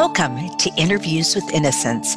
Welcome to Interviews with Innocence,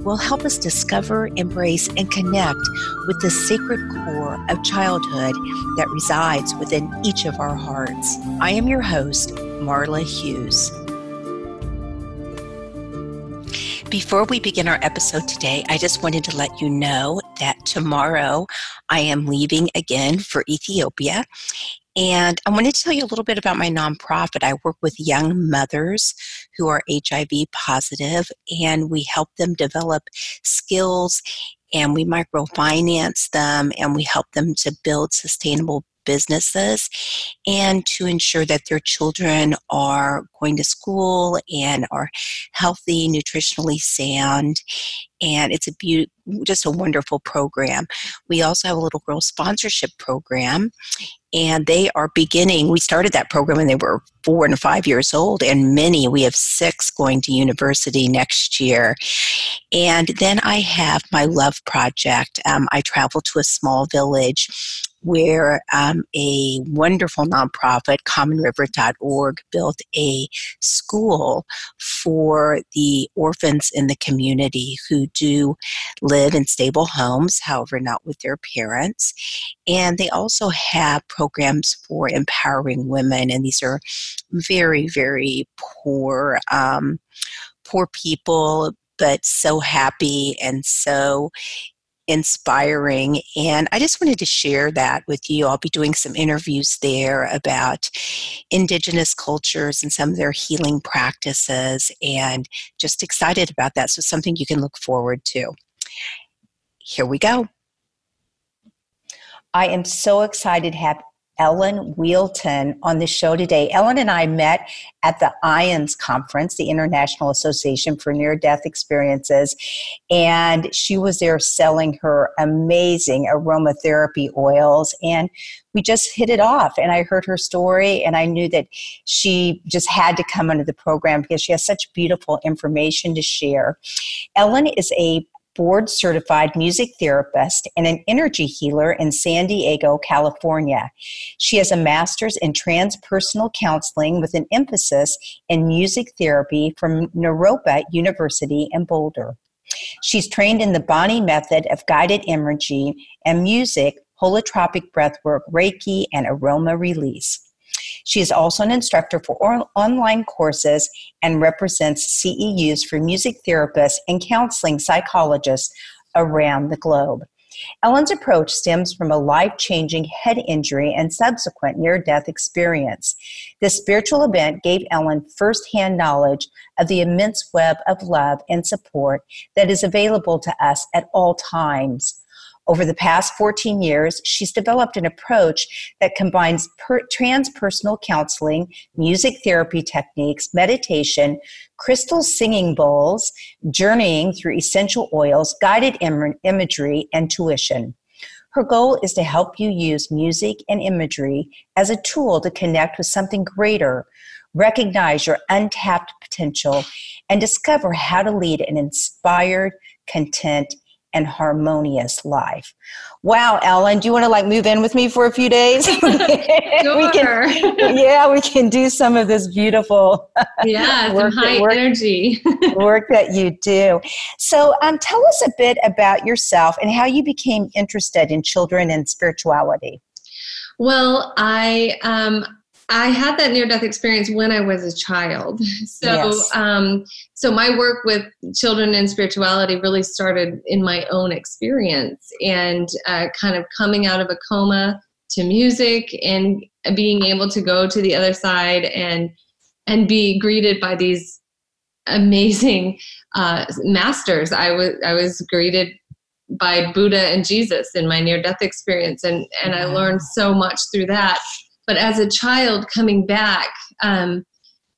will help us discover, embrace, and connect with the sacred core of childhood that resides within each of our hearts. I am your host, Marla Hughes. Before we begin our episode today, I just wanted to let you know that tomorrow I am leaving again for Ethiopia and I wanted to tell you a little bit about my nonprofit. I work with young mothers who are HIV positive, and we help them develop skills and we microfinance them and we help them to build sustainable businesses and to ensure that their children are going to school and are healthy, nutritionally sound. And it's a be- just a wonderful program. We also have a little girl sponsorship program, and they are beginning. We started that program when they were four and five years old, and many, we have six going to university next year. And then I have my love project. Um, I travel to a small village where um, a wonderful nonprofit, commonriver.org, built a school for the orphans in the community who do live in stable homes, however, not with their parents. And they also have programs for empowering women, and these are very, very poor. Um, poor people but so happy and so inspiring. And I just wanted to share that with you. I'll be doing some interviews there about Indigenous cultures and some of their healing practices, and just excited about that. So, something you can look forward to. Here we go. I am so excited have Ellen Wheelton on the show today. Ellen and I met at the IANDS conference, the International Association for Near Death Experiences, and she was there selling her amazing aromatherapy oils. And we just hit it off. And I heard her story, and I knew that she just had to come under the program because she has such beautiful information to share. Ellen is a board certified music therapist and an energy healer in San Diego, California. She has a master's in transpersonal counseling with an emphasis in music therapy from Naropa University in Boulder. She's trained in the Bonny method of guided energy and music, holotropic breathwork, Reiki, and aroma release. She is also an instructor for online courses and represents CEUs for music therapists and counseling psychologists around the globe. Ellen's approach stems from a life changing head injury and subsequent near death experience. This spiritual event gave Ellen firsthand knowledge of the immense web of love and support that is available to us at all times. Over the past 14 years, she's developed an approach that combines per- transpersonal counseling, music therapy techniques, meditation, crystal singing bowls, journeying through essential oils, guided Im- imagery, and tuition. Her goal is to help you use music and imagery as a tool to connect with something greater, recognize your untapped potential, and discover how to lead an inspired, content, and harmonious life. Wow, Ellen, do you want to like move in with me for a few days? we can, yeah, we can do some of this beautiful yeah, work, high work, energy work that you do. So, um, tell us a bit about yourself and how you became interested in children and spirituality. Well, I um, I had that near death experience when I was a child. So, yes. um, so my work with children and spirituality really started in my own experience and uh, kind of coming out of a coma to music and being able to go to the other side and and be greeted by these amazing uh, masters. I was I was greeted by Buddha and Jesus in my near death experience, and and I learned so much through that but as a child coming back um,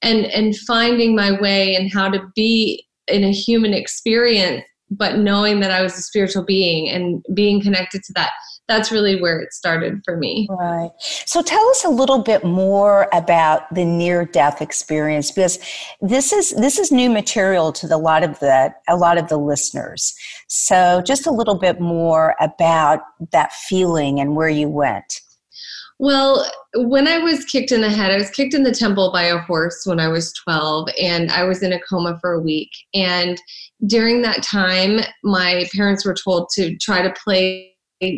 and and finding my way and how to be in a human experience but knowing that I was a spiritual being and being connected to that that's really where it started for me. Right. So tell us a little bit more about the near death experience because this is this is new material to the lot of the a lot of the listeners. So just a little bit more about that feeling and where you went. Well, when I was kicked in the head, I was kicked in the temple by a horse when I was 12, and I was in a coma for a week. And during that time, my parents were told to try to play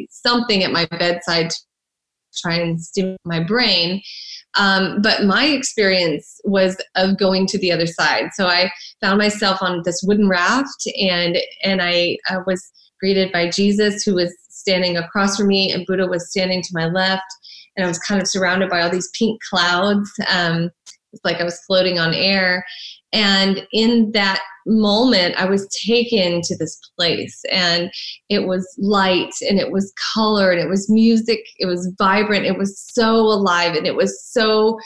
something at my bedside to try and stimulate my brain. Um, but my experience was of going to the other side. So I found myself on this wooden raft, and and I uh, was greeted by Jesus, who was standing across from me, and Buddha was standing to my left, and I was kind of surrounded by all these pink clouds. Um, it's like I was floating on air, and in that moment, I was taken to this place, and it was light, and it was color, and it was music, it was vibrant, it was so alive, and it was so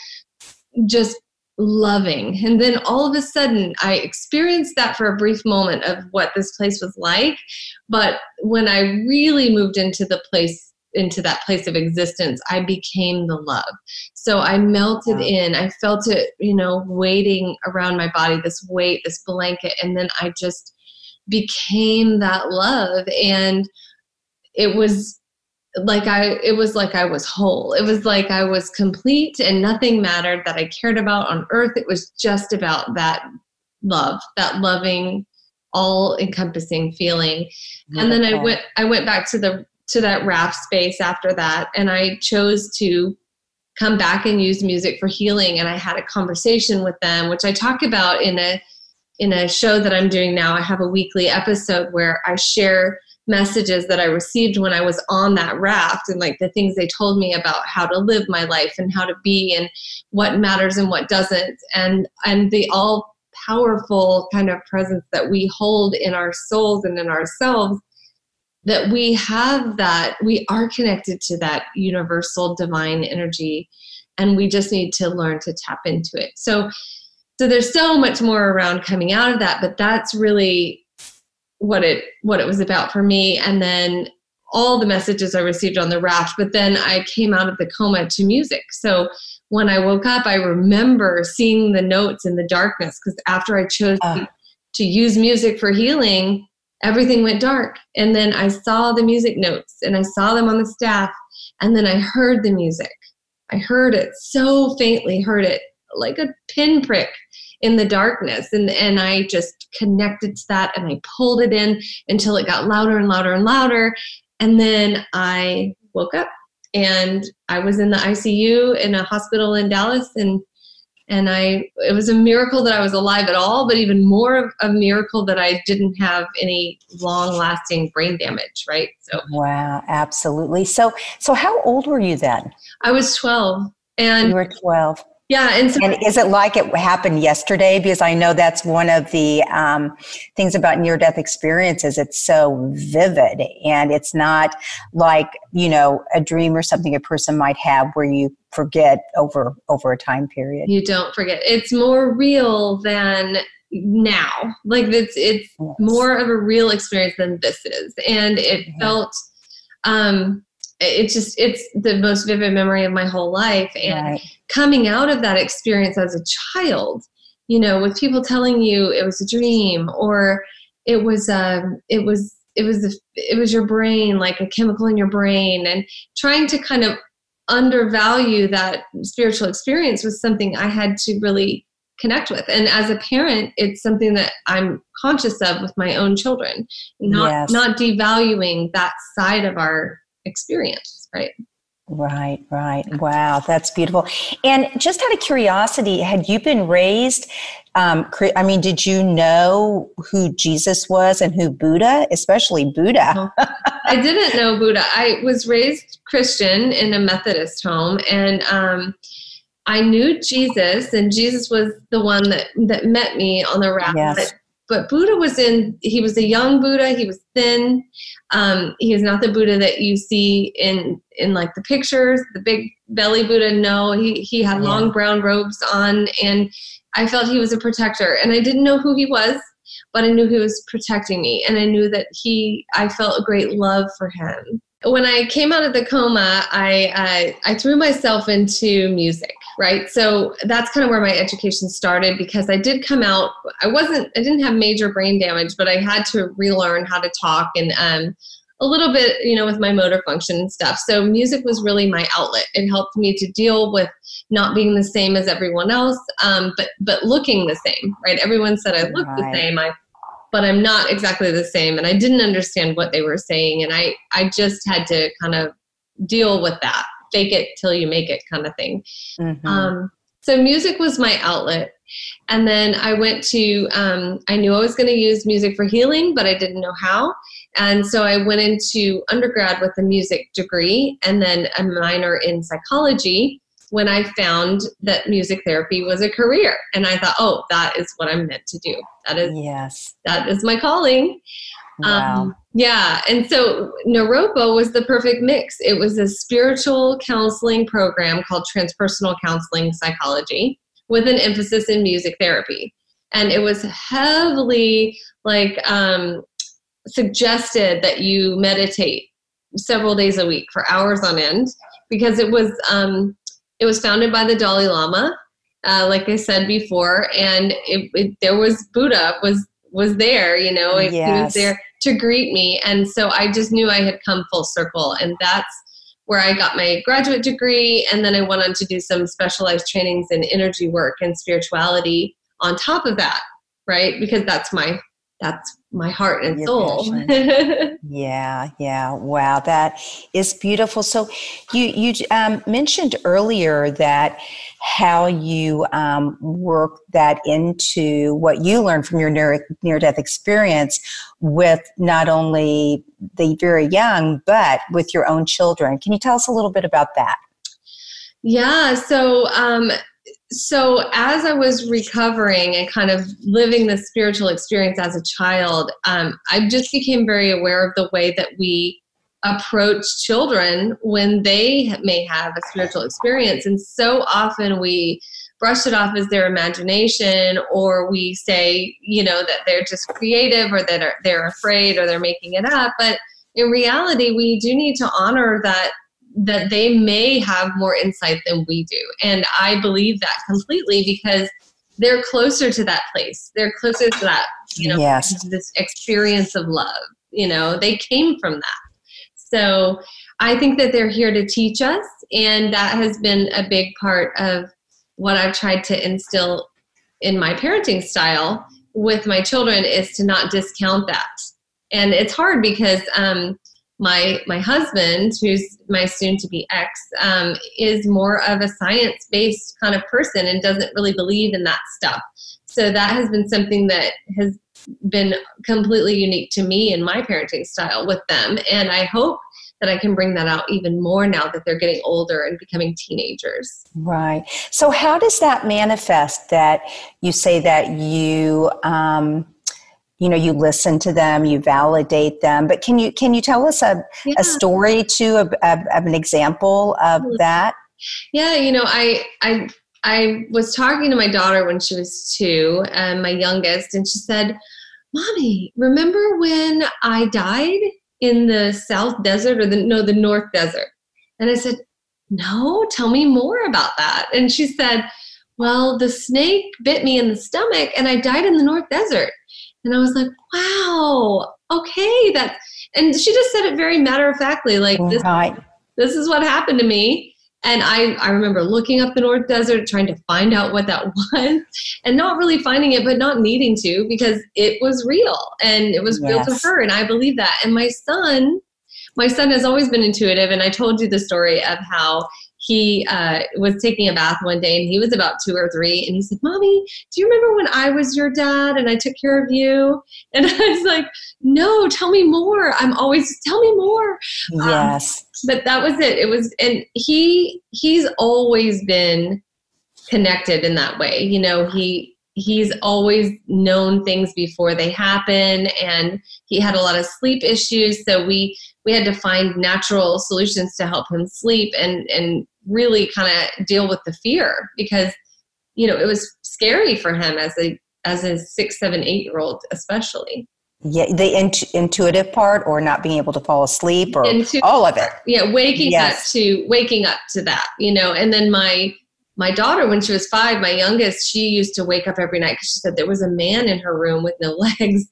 just loving. And then all of a sudden, I experienced that for a brief moment of what this place was like. But when I really moved into the place into that place of existence, I became the love. So I melted in. I felt it, you know, waiting around my body, this weight, this blanket. And then I just became that love. And it was like I it was like I was whole. It was like I was complete and nothing mattered that I cared about on earth. It was just about that love, that loving all encompassing feeling. And then I went I went back to the to that raft space after that and i chose to come back and use music for healing and i had a conversation with them which i talk about in a in a show that i'm doing now. I have a weekly episode where i share messages that i received when i was on that raft and like the things they told me about how to live my life and how to be and what matters and what doesn't. And and the all powerful kind of presence that we hold in our souls and in ourselves that we have that we are connected to that universal divine energy and we just need to learn to tap into it. So so there's so much more around coming out of that but that's really what it what it was about for me. And then all the messages i received on the raft but then i came out of the coma to music. So when i woke up i remember seeing the notes in the darkness because after i chose uh. to, to use music for healing everything went dark. And then I saw the music notes and I saw them on the staff. And then I heard the music. I heard it so faintly, heard it like a pinprick in the darkness. And, and I just connected to that and I pulled it in until it got louder and louder and louder. And then I woke up and I was in the ICU in a hospital in Dallas and and I it was a miracle that I was alive at all, but even more of a miracle that I didn't have any long lasting brain damage, right? So Wow, absolutely. So so how old were you then? I was 12 and You were 12. Yeah, and, so, and is it like it happened yesterday? Because I know that's one of the um, things about near-death experiences. It's so vivid, and it's not like you know a dream or something a person might have where you forget over over a time period. You don't forget. It's more real than now. Like it's it's yes. more of a real experience than this is, and it yeah. felt. Um, it's just it's the most vivid memory of my whole life and right. coming out of that experience as a child you know with people telling you it was a dream or it was um it was it was a, it was your brain like a chemical in your brain and trying to kind of undervalue that spiritual experience was something i had to really connect with and as a parent it's something that i'm conscious of with my own children not yes. not devaluing that side of our experience, right? Right, right. Wow, that's beautiful. And just out of curiosity, had you been raised? Um, I mean, did you know who Jesus was and who Buddha, especially Buddha? I didn't know Buddha. I was raised Christian in a Methodist home, and um, I knew Jesus, and Jesus was the one that that met me on the raft. Yes but Buddha was in, he was a young Buddha, he was thin. Um, he is not the Buddha that you see in, in like the pictures, the big belly Buddha. No, he, he had yeah. long brown robes on and I felt he was a protector and I didn't know who he was. but I knew he was protecting me and I knew that he I felt a great love for him. When I came out of the coma, I uh, I threw myself into music, right? So that's kind of where my education started because I did come out. I wasn't I didn't have major brain damage, but I had to relearn how to talk and um, a little bit, you know, with my motor function and stuff. So music was really my outlet. It helped me to deal with not being the same as everyone else, um, but but looking the same, right? Everyone said I looked right. the same, I, but I'm not exactly the same, and I didn't understand what they were saying, and I I just had to kind of deal with that, fake it till you make it, kind of thing. Mm-hmm. Um, so music was my outlet. And then I went to, um, I knew I was going to use music for healing, but I didn't know how. And so I went into undergrad with a music degree and then a minor in psychology when I found that music therapy was a career. And I thought, oh, that is what I'm meant to do. That is yes. That is my calling. Wow. Um, yeah. And so Naropa was the perfect mix. It was a spiritual counseling program called Transpersonal Counseling Psychology with an emphasis in music therapy. And it was heavily like um, suggested that you meditate several days a week for hours on end because it was um, it was founded by the Dalai Lama, uh, like I said before, and it, it, there was Buddha was was there, you know, yes. he was there to greet me, and so I just knew I had come full circle, and that's where I got my graduate degree, and then I went on to do some specialized trainings in energy work and spirituality on top of that, right? Because that's my that's my heart and Your soul. yeah, yeah. Wow, that is beautiful. So, you you um, mentioned earlier that how you um, work that into what you learned from your near near death experience with not only the very young, but with your own children. Can you tell us a little bit about that? Yeah. So. Um, so as i was recovering and kind of living the spiritual experience as a child um, i just became very aware of the way that we approach children when they may have a spiritual experience. And so often we brush it off as their imagination or we say you know that they're just creative or that they're afraid or they're making it up. But in reality we do need to honor that that they may have more insight than we do. And I believe that completely because they're closer to that place. They're closer to that, you know, yes. this experience of love. You know, they came from that. So I think that they're here to teach us. And that has been a big part of what I've tried to instill in my parenting style with my children is to not discount that. And it's hard because um, my my husband, who's my soon to be ex, um, is more of a science based kind of person and doesn't really believe in that stuff. So that has been something that has been completely unique to me in my parenting style with them, and I hope that I can bring that out even more now that they're getting older and becoming teenagers. Right. So, how does that manifest that you say that you um, you know you listen to them you validate them but can you can you tell us a, yeah. a story too of, of, of, an example of that? Yeah you know i i i was talking to my daughter when she was two and my youngest and she said mommy remember when i died in the south desert or the no the north desert? And i said no tell me more about that. And she said well the snake bit me in the stomach and i died in the north desert and I was like, wow, okay, that's, and she just said it very matter of factly, like, this, right. this is what happened to me. And I, I remember looking up the North Desert, trying to find out what that was, and not really finding it, but not needing to because it was real and it was yes. real to her. And I believe that. And my son, my son has always been intuitive. And I told you the story of how he uh, was taking a bath one day and he was about two or three and he said mommy do you remember when i was your dad and i took care of you? And i was like no tell me more. I'm always tell me more. Um, yes. um, but that was it. It was and he he's always been connected in that way. You know he he's always known things before they happen and he had a lot of sleep issues. So we we had to find natural solutions to help him sleep and and really kind of deal with the fear because you know it was scary for him as a as a six, seven, eight year old, especially. Yeah, the int- intuitive part, or not being able to fall asleep, or all of it. Yeah, waking yes. up to waking up to that, you know. And then my my daughter, when she was five, my youngest, she used to wake up every night because she said there was a man in her room with no legs,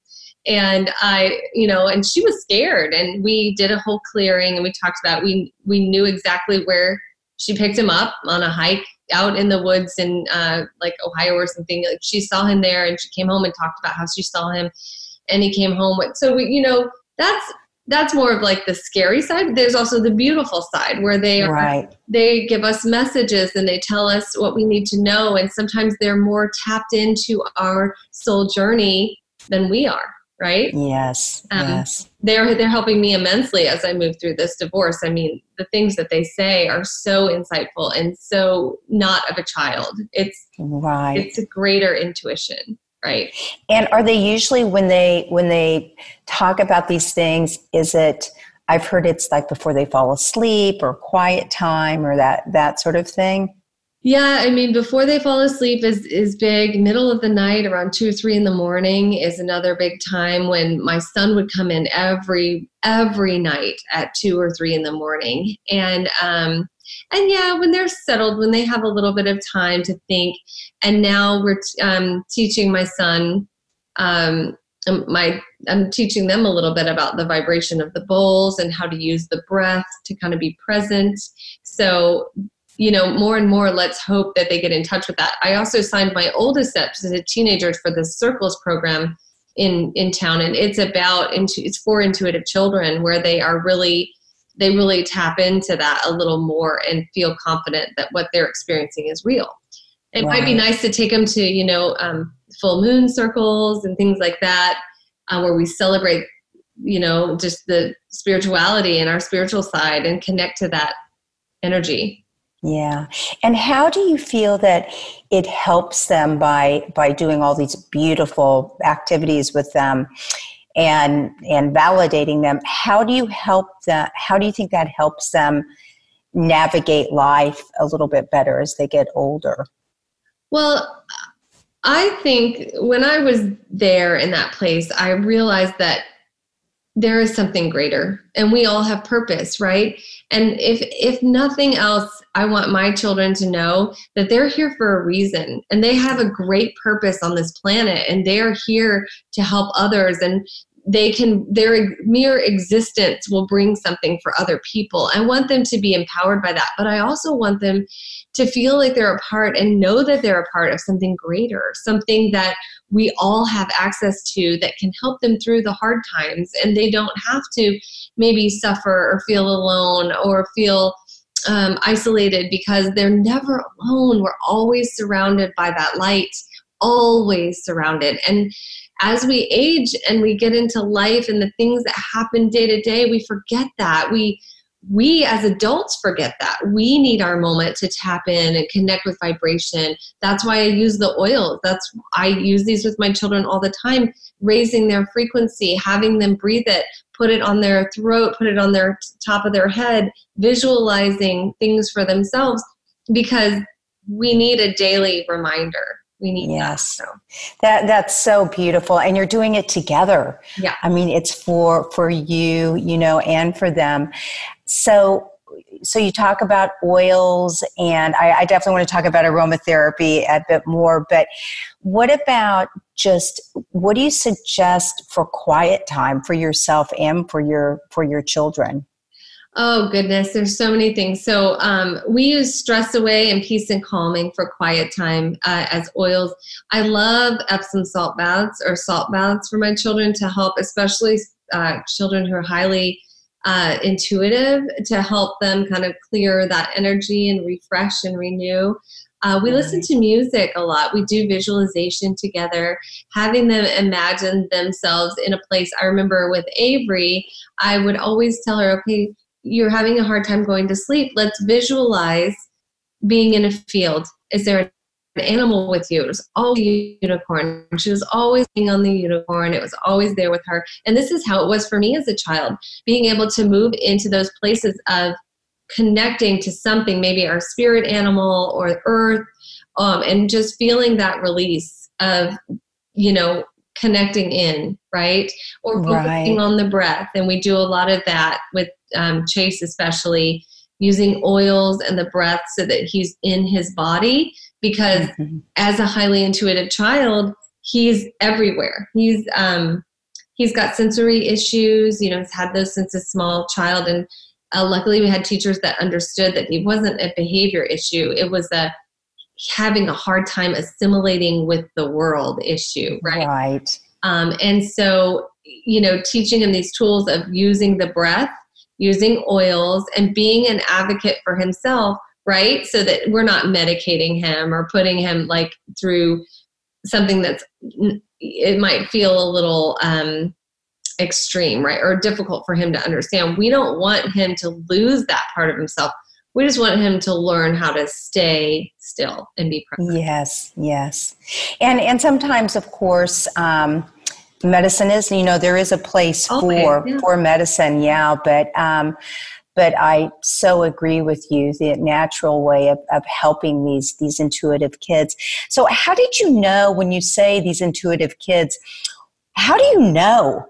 and I, you know, and she was scared. And we did a whole clearing, and we talked about we we knew exactly where she picked him up on a hike out in the woods in uh, like Ohio or something. Like she saw him there, and she came home and talked about how she saw him, and he came home with. So we, you know, that's that's more of like the scary side. There's also the beautiful side where they are, right. they give us messages and they tell us what we need to know, and sometimes they're more tapped into our soul journey than we are right? Yes. Um, yes. They're they're helping me immensely as I move through this divorce. I mean, the things that they say are so insightful and so not of a child. It's right. It's a greater intuition, right? And are they usually when they when they talk about these things, is it I've heard it's like before they fall asleep or quiet time or that that sort of thing? Yeah, I mean, before they fall asleep is is big. Middle of the night, around two or three in the morning, is another big time when my son would come in every every night at two or three in the morning, and um, and yeah, when they're settled, when they have a little bit of time to think, and now we're um, teaching my son. Um, um, my I'm teaching them a little bit about the vibration of the bowls and how to use the breath to kind of be present. So you know, more and more, let's hope that they get in touch with that. I also signed my oldest up as a teenager for the Circles program in in town, and it's about into it's for intuitive children where they are really they really tap into that a little more and feel confident that what they're experiencing is real. It right. might be nice to take them to you know um, full moon circles and things like that, uh, where we celebrate you know just the spirituality and our spiritual side and connect to that energy yeah. And how do you feel that it helps them by by doing all these beautiful activities with them and and validating them? How do you help them how do you think that helps them navigate life a little bit better as they get older? Well, I think when I was there in that place, I realized that there is something greater. And we all have purpose, right? And if if nothing else, I want my children to know that they're here for a reason. And they have a great purpose on this planet and they are here to help others. And they can their mere existence will bring something for other people. I want them to be empowered by that but i also want them to feel like they're a part and know that they're a part of something greater something that we all have access to that can help them through the hard times and they don't have to maybe suffer or feel alone or feel um, isolated because they're never alone. We're always surrounded by that light always surrounded. And as we age and we get into life and the things that happen day to day, we forget that. We we as adults forget that. We need our moment to tap in and connect with vibration. That's why I use the oils. That's I use these with my children all the time, raising their frequency, having them breathe it, put it on their throat, put it on their top of their head, visualizing things for themselves because we need a daily reminder we need yes. that. So. That that's so beautiful, and you're doing it together. Yeah, I mean it's for for you, you know, and for them. So so you talk about oils and I, I, definitely want to talk about aromatherapy a bit more but what about just what do you suggest for quiet time for yourself and for your for your children Oh goodness, there's so many things. So um, we use stress away and peace and calming for quiet time uh, as oils. I love Epsom salt baths or salt baths for my children to help, especially uh, children who are highly uh, intuitive, to help them kind of clear that energy and refresh and renew. Uh, we listen to music a lot. We do visualization together, having them imagine themselves in a place. I remember with Avery, I would always tell her, okay, you're having a hard time going to sleep, let's visualize being in a field. Is there an animal with you? It was always unicorn. She was always being on the unicorn. It was always there with her. And this is how it was for me as a child, being able to move into those places of connecting to something, maybe our spirit animal or earth, um, and just feeling that release of you know, connecting in, right? Or focusing right. on the breath. And we do a lot of that with um, Chase, especially using oils and the breath so that he's in his body. Because mm-hmm. as a highly intuitive child, he's everywhere. He's um, he's got sensory issues. You know, he's had those since a small child, and uh, luckily we had teachers that understood that he wasn't a behavior issue. It was a having a hard time assimilating with the world issue, right? Right. Um, and so, you know, teaching him these tools of using the breath, using oils, and being an advocate for himself, right? So that we're not medicating him or putting him like through something that's it might feel a little um, extreme, right, or difficult for him to understand. We don't want him to lose that part of himself. We just want him to learn how to stay still and be present. Yes, yes, and and sometimes, of course. Um, medicine is you know there is a place oh, for yeah. for medicine yeah but um but I so agree with you the natural way of, of helping these these intuitive kids. So how did you know when you say these intuitive kids? How do you know?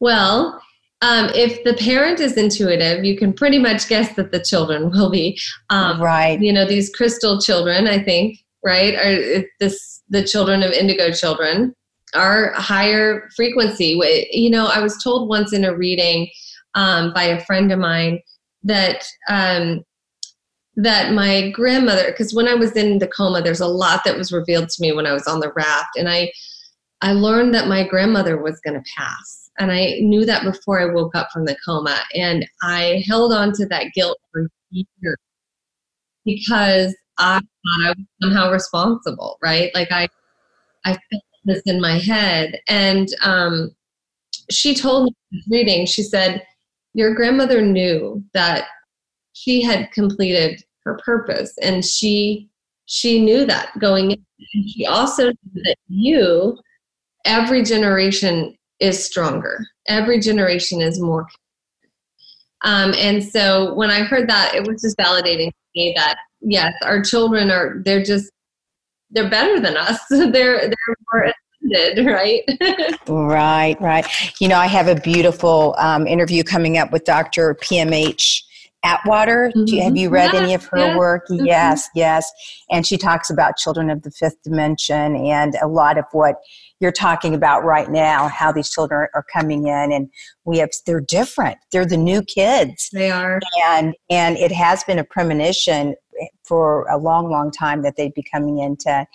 Well, um, if the parent is intuitive, you can pretty much guess that the children will be. Um, right. You know, these crystal children, I think, right, are this the children of indigo children are higher frequency. You know, I was told once in a reading um, by a friend of mine that um, that my grandmother because when i was in the coma there's a lot that was revealed to me when i was on the raft and i i learned that my grandmother was going to pass and i knew that before i woke up from the coma and i held on to that guilt for years because i thought i was somehow responsible right? Like i i felt this in my head. And um she told me reading she said your grandmother knew that she had completed her purpose and she she knew that going in. And she also knew that you every generation is stronger every generation is more um, and so when i heard that it was just validating to me that yes our children are they're just they're better than us they're they're more attended, right? right, right. You know, I have a beautiful um, interview coming up with Dr. PMH Atwater. Mm-hmm. You, have you read any of her work? Mm-hmm. Yes, yes. And she talks about children of the fifth dimension and a lot of what you're talking about right now, how these children are coming in and we have they're different. They're the new kids. They are. And and it has been a premonition for a long, long time that they'd be coming in to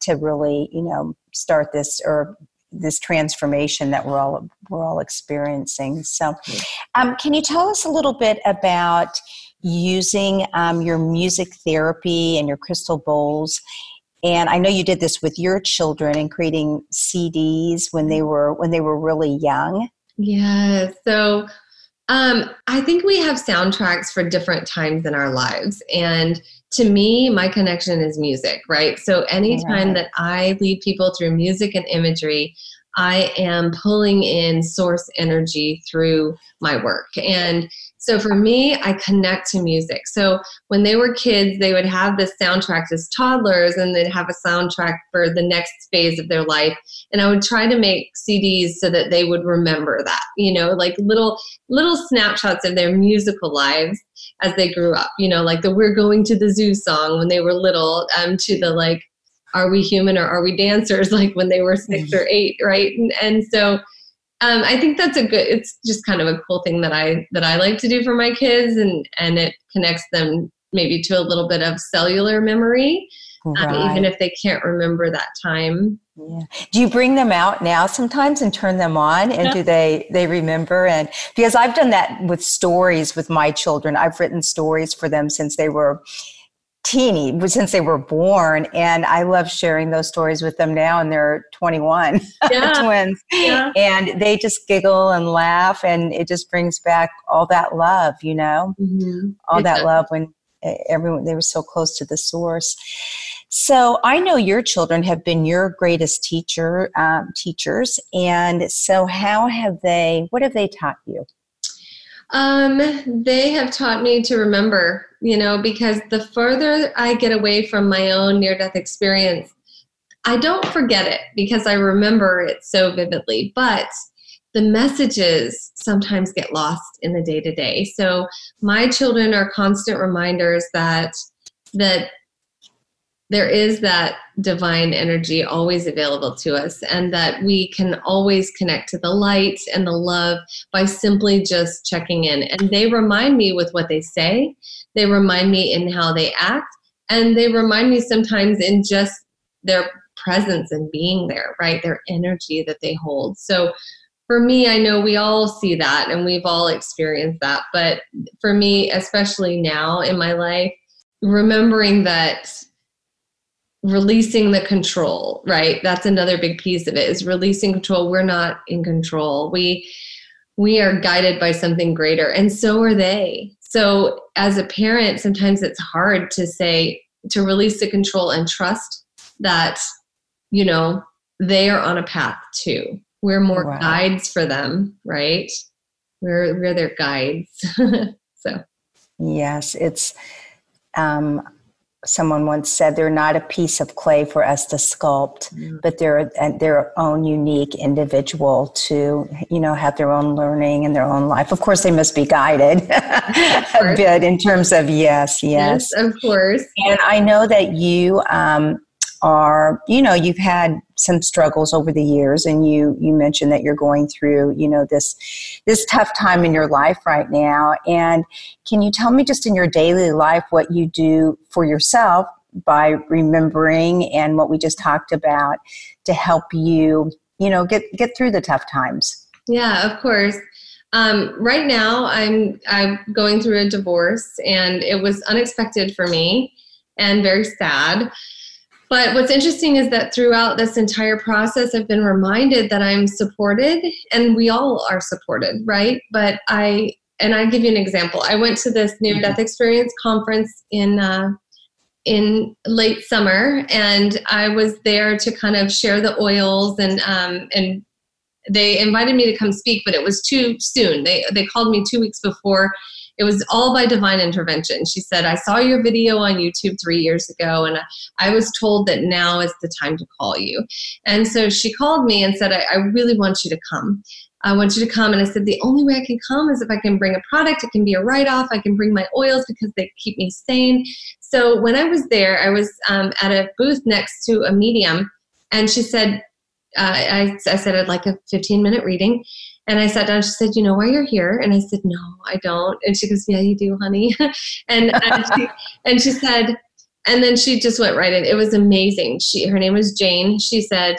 to really, you know, start this or this transformation that we're all we're all experiencing. So, um, can you tell us a little bit about using um, your music therapy and your crystal bowls? And I know you did this with your children and creating CDs when they were when they were really young. Yeah. So um, I think we have soundtracks for different times in our lives. And to me, my connection is music, right? So anytime that I lead people through music and imagery, I am pulling in source energy through my work. And so for me, I connect to music. So when they were kids, they would have this soundtrack as toddlers and they'd have a soundtrack for the next phase of their life. And I would try to make CDs so that they would remember that, you know, like little little snapshots of their musical lives as they grew up, you know, like the We're Going to the Zoo song when they were little, um, to the like, Are we human or are we dancers, like when they were 6 mm-hmm. or eight, right? And, and so um, I think that's a good. It's just kind of a cool thing that I that I like to do for my kids, and and it connects them maybe to a little bit of cellular memory, right. um, even if they can't remember that time. Yeah. Do you bring them out now sometimes and turn them on, and yeah. do they they remember? And because I've done that with stories with my children, I've written stories for them since they were teeny since they were born and i love sharing those stories with them now and they're 21 yeah. twins yeah. and they just giggle and laugh and it just brings back all that love you know mm-hmm. all that love when everyone they were so close to the source so i know your children have been your greatest teacher um, teachers and so how have they what have they taught you um, they have taught me to remember, you know, because the further I get away from my own near death experience, I don't forget it because I remember it so vividly, but the messages sometimes get lost in the day to day. So my children are constant reminders that that there is that divine energy always available to us and that we can always connect to the light and the love by simply just checking in. And they remind me with what they say they remind me in how they act and they remind me sometimes in just their presence and being there right? Their energy that they hold. So for me i know we all see that and we've all experienced that but for me especially now in my life remembering that releasing the control right? That's another big piece of it is releasing control. We're not in control. We we are guided by something greater and so are they. So as a parent sometimes it's hard to say to release the control and trust that you know they are on a path too we're more wow. guides for them right? We're we're their guides. So. Yes it's um someone once said they're not a piece of clay for us to sculpt mm-hmm. but they're their own unique individual to you know have their own learning and their own life. Of course they must be guided a bit in terms of yes, yes. Yes of course. And i know that you um, are you know you've had some struggles over the years and you you mentioned that you're going through you know this this tough time in your life right now. And can you tell me just in your daily life what you do for yourself by remembering and what we just talked about to help you you know get get through the tough times? Yeah of course. Um, right now i'm i'm going through a divorce and it was unexpected for me and very sad but what's interesting is that throughout this entire process, I've been reminded that I'm supported and we all are supported, right? But I, and I give you an example. I went to this near death experience conference in, uh, in late summer and I was there to kind of share the oils and, um, and they invited me to come speak, but it was too soon. They, they called me two weeks before it was all by divine intervention. She said, I saw your video on YouTube three years ago, and I was told that now is the time to call you. And so she called me and said, I, I really want you to come. I want you to come. And I said, the only way I can come is if I can bring a product. It can be a write off. I can bring my oils because they keep me sane. So when I was there, I was um, at a booth next to a medium, and she said, I, I said I'd like a 15 minute reading. And I sat down. She said, "You know why you're here?" And I said, "No, I don't." And she goes, "Yeah, you do, honey." and and she, and she said, and then she just went right in. It was amazing. She her name was Jane. She said,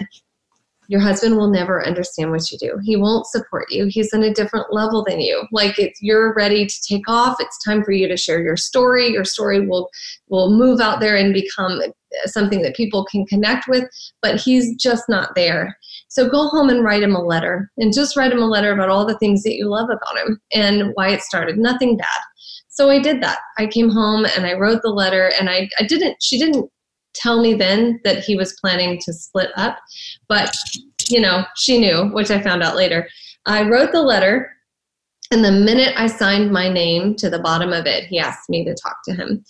"Your husband will never understand what you do. He won't support you. He's on a different level than you. Like it's you're ready to take off. It's time for you to share your story. Your story will will move out there and become something that people can connect with. But he's just not there." So go home and write him a letter and just write him a letter about all the things that you love about him and why it started. Nothing bad. So I did that. I came home and I wrote the letter and I, I didn't, she didn't tell me then that he was planning to split up, but you know, she knew, which I found out later. I wrote the letter and the minute I signed my name to the bottom of it, he asked me to talk to him.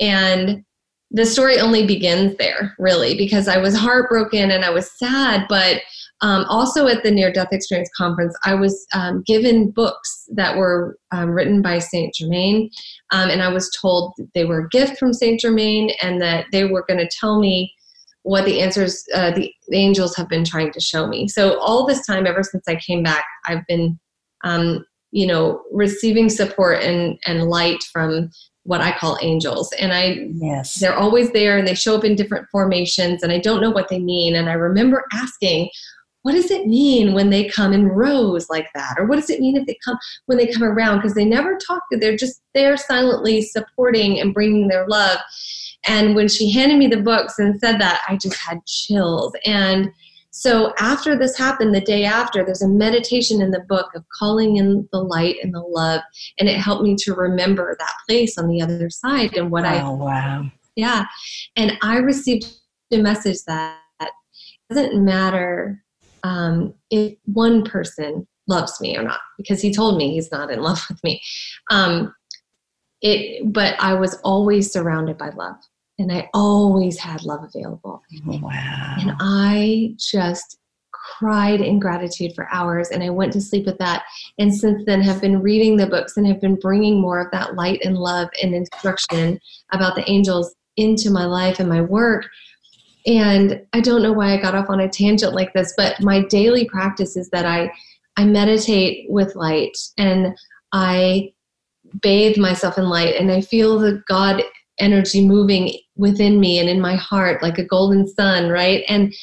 And the story only begins there, really, because I was heartbroken and I was sad, but um, also at the Near Death Experience Conference, I was um, given books that were um, written by Saint Germain, um, and I was told they were a gift from Saint Germain and that they were going to tell me what the answers uh, the, the, angels have been trying to show me. So all this time, ever since I came back, I've been, um, you know, receiving support and and light from what I call angels. And I yes. they're always there and they show up in different formations and I don't know what they mean. And I remember asking, what does it mean when they come in rows like that or what does it mean if they come when they come around because they never talk they're just there silently supporting and bringing their love and when she handed me the books and said that i just had chills and so after this happened the day after there's a meditation in the book of calling in the light and the love and it helped me to remember that place on the other side and what oh, i wow. Yeah. And i received a message that doesn't matter um, if one person loves me or not because he told me he's not in love with me. Um, it but i was always surrounded by love and I always had love available. Oh, wow. And I just cried in gratitude for hours and I went to sleep with that. And since then have been reading the books and have been bringing more of that light and love and instruction about the angels into my life and my work. And I don't know why I got off on a tangent like this, but my daily practice is that I I meditate with light and I bathe myself in light and I feel the God energy moving within me and in my heart like a golden sun, right? And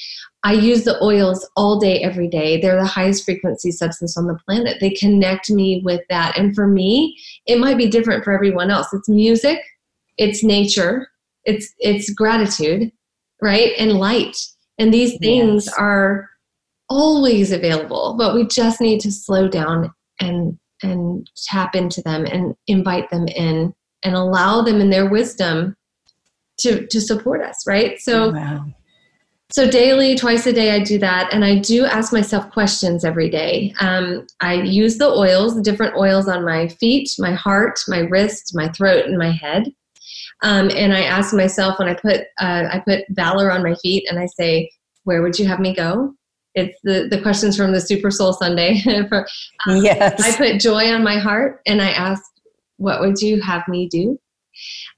I use the oils all day, every day. They're the highest frequency substance on the planet. They connect me with that. And for me, it might be different for everyone else. It's music, it's nature, it's it's gratitude, right? And light. And these things yes. are always available, but we just need to slow down and and tap into them and invite them in and allow them in their wisdom to to support us, right? So wow. So daily, twice a day, I do that, and I do ask myself questions every day. Um, I use the oils, the different oils on my feet, my heart, my wrist, my throat, and my head. Um, and I ask myself when I put uh, I put valor on my feet, and I say, "Where would you have me go?" It's the the questions from the Super Soul Sunday. For, um, yes. I put joy on my heart, and I ask, "What would you have me do?"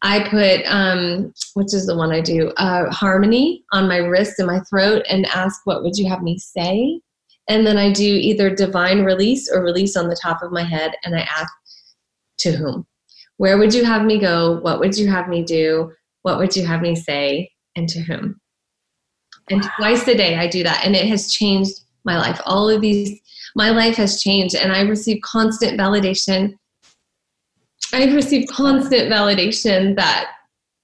I put, um, which is the one I do, uh, harmony on my wrist and my throat and ask, what would you have me say? And then I do either divine release or release on the top of my head and I ask, to whom? Where would you have me go? What would you have me do? What would you have me say? And to whom? And twice a day I do that. And it has changed my life. All of these, my life has changed. And I receive constant validation I've received constant validation that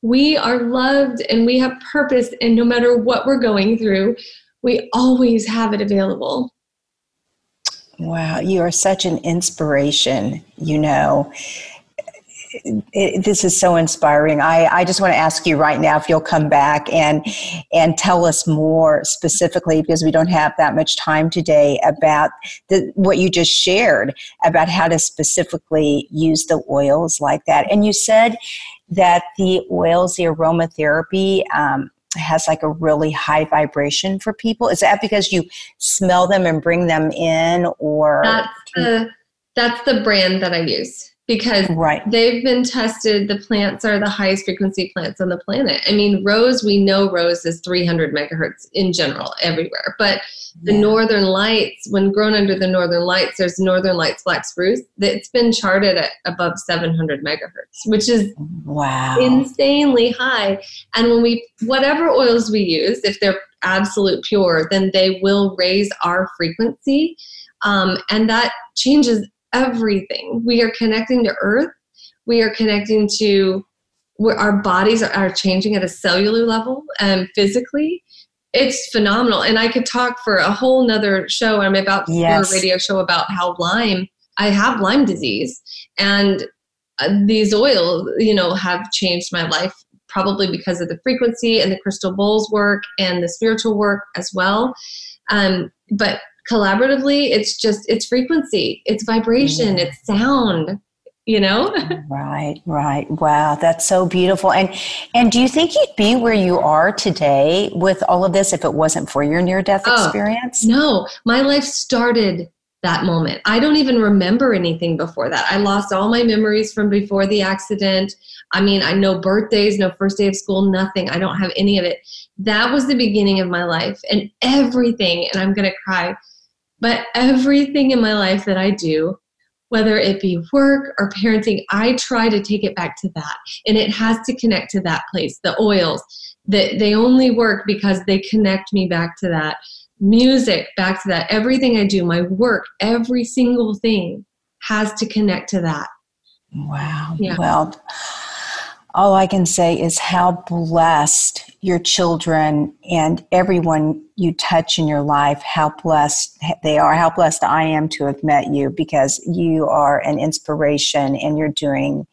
we are loved and we have purpose, and no matter what we're going through, we always have it available. Wow, you are such an inspiration, you know it, this is so inspiring. I, I just want to ask you right now if you'll come back and and tell us more specifically because we don't have that much time today about the, what you just shared about how to specifically use the oils like that. And you said that the oils, the aromatherapy, um, has like a really high vibration for people. Is that because you smell them and bring them in, or that's the that's the brand that I use because right. they've been tested. The plants are the highest frequency plants on the planet. I mean, rose, we know rose is 300 megahertz in general everywhere, but the yeah. northern lights, when grown under the northern lights, there's northern lights black spruce. It's been charted at above 700 megahertz, which is wow insanely high. And when we, whatever oils we use, if they're absolute pure, then they will raise our frequency. Um, and that changes everything. We are connecting to earth. We are connecting to where our bodies are, are changing at a cellular level and physically. It's phenomenal. And I could talk for a whole nother show. I'm about to yes. do a radio show about how Lyme, I have Lyme disease. And uh, these oils, you know, have changed my life probably because of the frequency and the crystal bowls work and the spiritual work as well. Um, but collaboratively it's just it's frequency it's vibration mm-hmm. it's sound you know? Right right. Wow that's so beautiful. And and do you think you'd be where you are today with all of this if it wasn't for your near death oh, experience? no. My life started that moment. I don't even remember anything before that. I lost all my memories from before the accident. I mean i no birthdays no first day of school nothing. I don't have any of it. That was the beginning of my life and everything and i'm going to cry but everything in my life that I do, whether it be work or parenting, I try to take it back to that. And it has to connect to that place, the oils. That they only work because they connect me back to that. Music, back to that. Everything I do, my work, every single thing has to connect to that. Wow. Yeah. Well, all I can say is how blessed your children and everyone you touch in your life, how blessed they are, how blessed I am to have met you because you are an inspiration and you're doing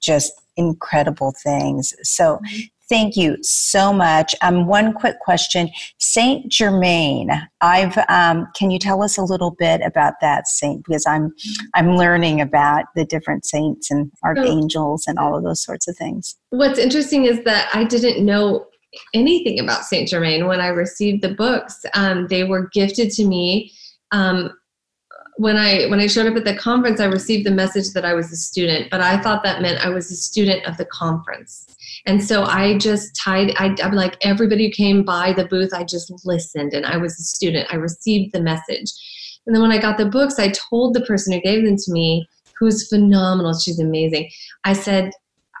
just incredible things. So, mm-hmm. Thank you so much. Um, one quick question, Saint Germain. I've um, can you tell us a little bit about that saint because I'm I'm learning about the different saints and archangels and all of those sorts of things. What's interesting is that I didn't know anything about Saint Germain when I received the books. Um, they were gifted to me. Um, when I when I showed up at the conference, I received the message that I was a student, but I thought that meant I was a student of the conference. And so I just tied, I, I'm like, everybody who came by the booth, I just listened and I was a student. I received the message. And then when I got the books, I told the person who gave them to me, who's phenomenal, she's amazing. I said,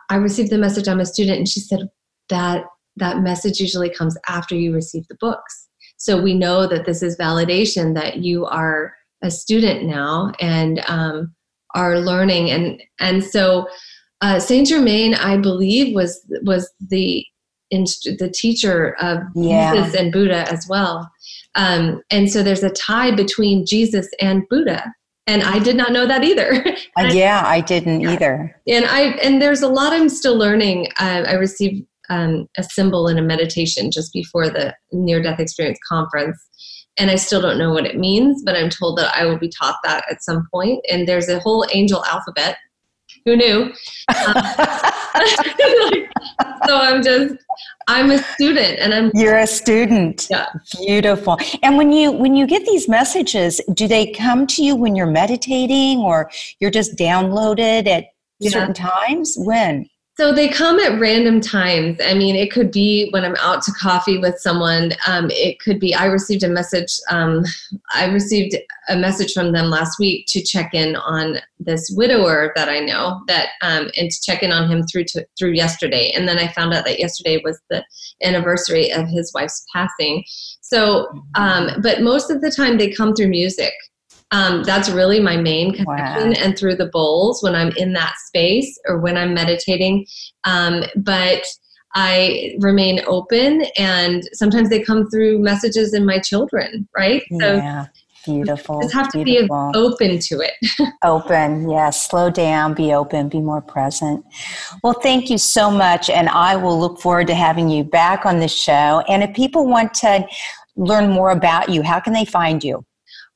I received the message, I'm a student. And she said, that that message usually comes after you receive the books. So we know that this is validation that you are a student now and um, are learning. And and so uh, Saint Germain, I believe, was was the inst- the teacher of yeah. Jesus and Buddha as well. Um, and so there's a tie between Jesus and Buddha. And I did not know that either. uh, yeah, I didn't either. And I and there's a lot I'm still learning. Uh, I received um, a symbol in a meditation just before the near death experience conference, and I still don't know what it means. But I'm told that I will be taught that at some point. And there's a whole angel alphabet who knew? Um, so I'm just, I'm a student, and I'm. You're a student. Yeah. Beautiful. And when you when you get these messages, do they come to you when you're meditating, or you're just downloaded at yeah. certain times? When? So they come at random times. I mean, it could be when I'm out to coffee with someone. Um, it could be I received a message. Um, I received a message from them last week to check in on this widower that I know that, um, and to check in on him through to, through yesterday. And then I found out that yesterday was the anniversary of his wife's passing. So, um, but most of the time they come through music. Um, that's really my main connection, wow. and through the bowls when I'm in that space or when I'm meditating. Um, but I remain open, and sometimes they come through messages in my children, right? So yeah. Beautiful. Just have to Beautiful. be open to it. open, yes. Slow down, be open, be more present. Well, thank you so much. And I will look forward to having you back on the show. And if people want to learn more about you, how can they find you?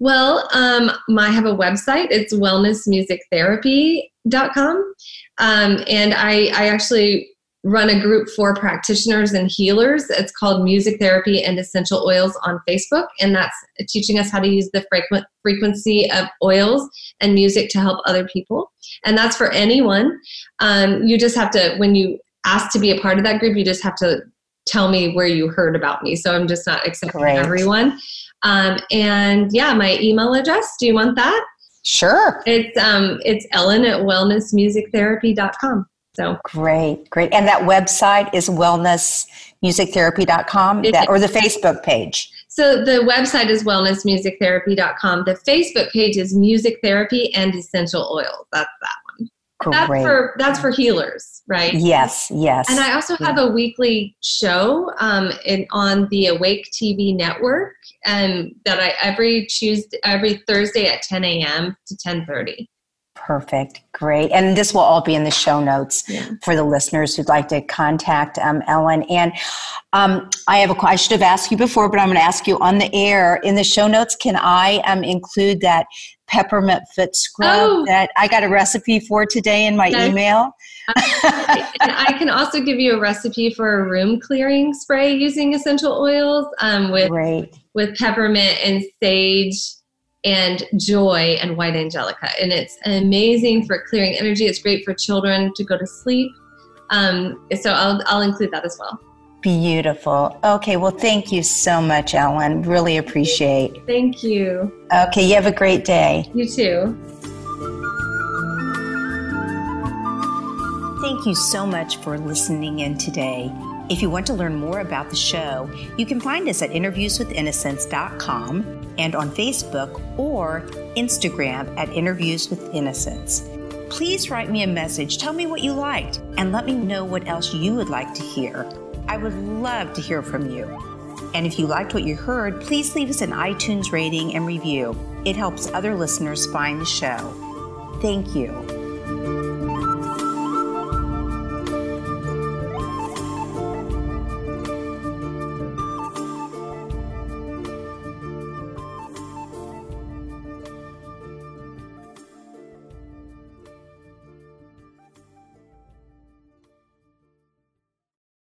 Well, um, I have a website. It's wellnessmusictherapy.com. Um, and I, I actually run a group for practitioners and healers. It's called Music Therapy and Essential Oils on Facebook. And that's teaching us how to use the frequent frequency of oils and music to help other people. And that's for anyone. Um, you just have to, when you ask to be a part of that group, you just have to tell me where you heard about me. So I'm just not accepting Great. everyone. Um, and yeah, my email address. Do you want that? Sure. It's um, it's Ellen at wellnessmusictherapy.com. So great, great. And that website is wellnessmusictherapy.com that, or the Facebook page. So the website is wellnessmusictherapy.com. The Facebook page is music therapy and essential oils. That's that. That's for that's for healers, right? Yes, yes. And I also have a weekly show um, in, on the Awake TV network, and that I every Tuesday, every Thursday at 10 a.m. to 10:30. Perfect. Great. And this will all be in the show notes yeah. for the listeners who'd like to contact um, Ellen. And um, I have a I should have asked you before, but I'm going to ask you on the air. In the show notes, can I um, include that peppermint foot scrub oh. that I got a recipe for today in my email? and I can also give you a recipe for a room clearing spray using essential oils um, with, Great. with peppermint and sage and joy and white angelica. And it's amazing for clearing energy. It's great for children to go to sleep. Um, so I'll, I'll include that as well. Beautiful. Okay, well, thank you so much, Ellen. Really appreciate. Thank you. Okay, you have a great day. You too. Thank you so much for listening in today. If you want to learn more about the show, you can find us at interviewswithinnocence.com and on Facebook or Instagram at Interviews with Innocence. Please write me a message, tell me what you liked, and let me know what else you would like to hear. I would love to hear from you. And if you liked what you heard, please leave us an iTunes rating and review. It helps other listeners find the show. Thank you.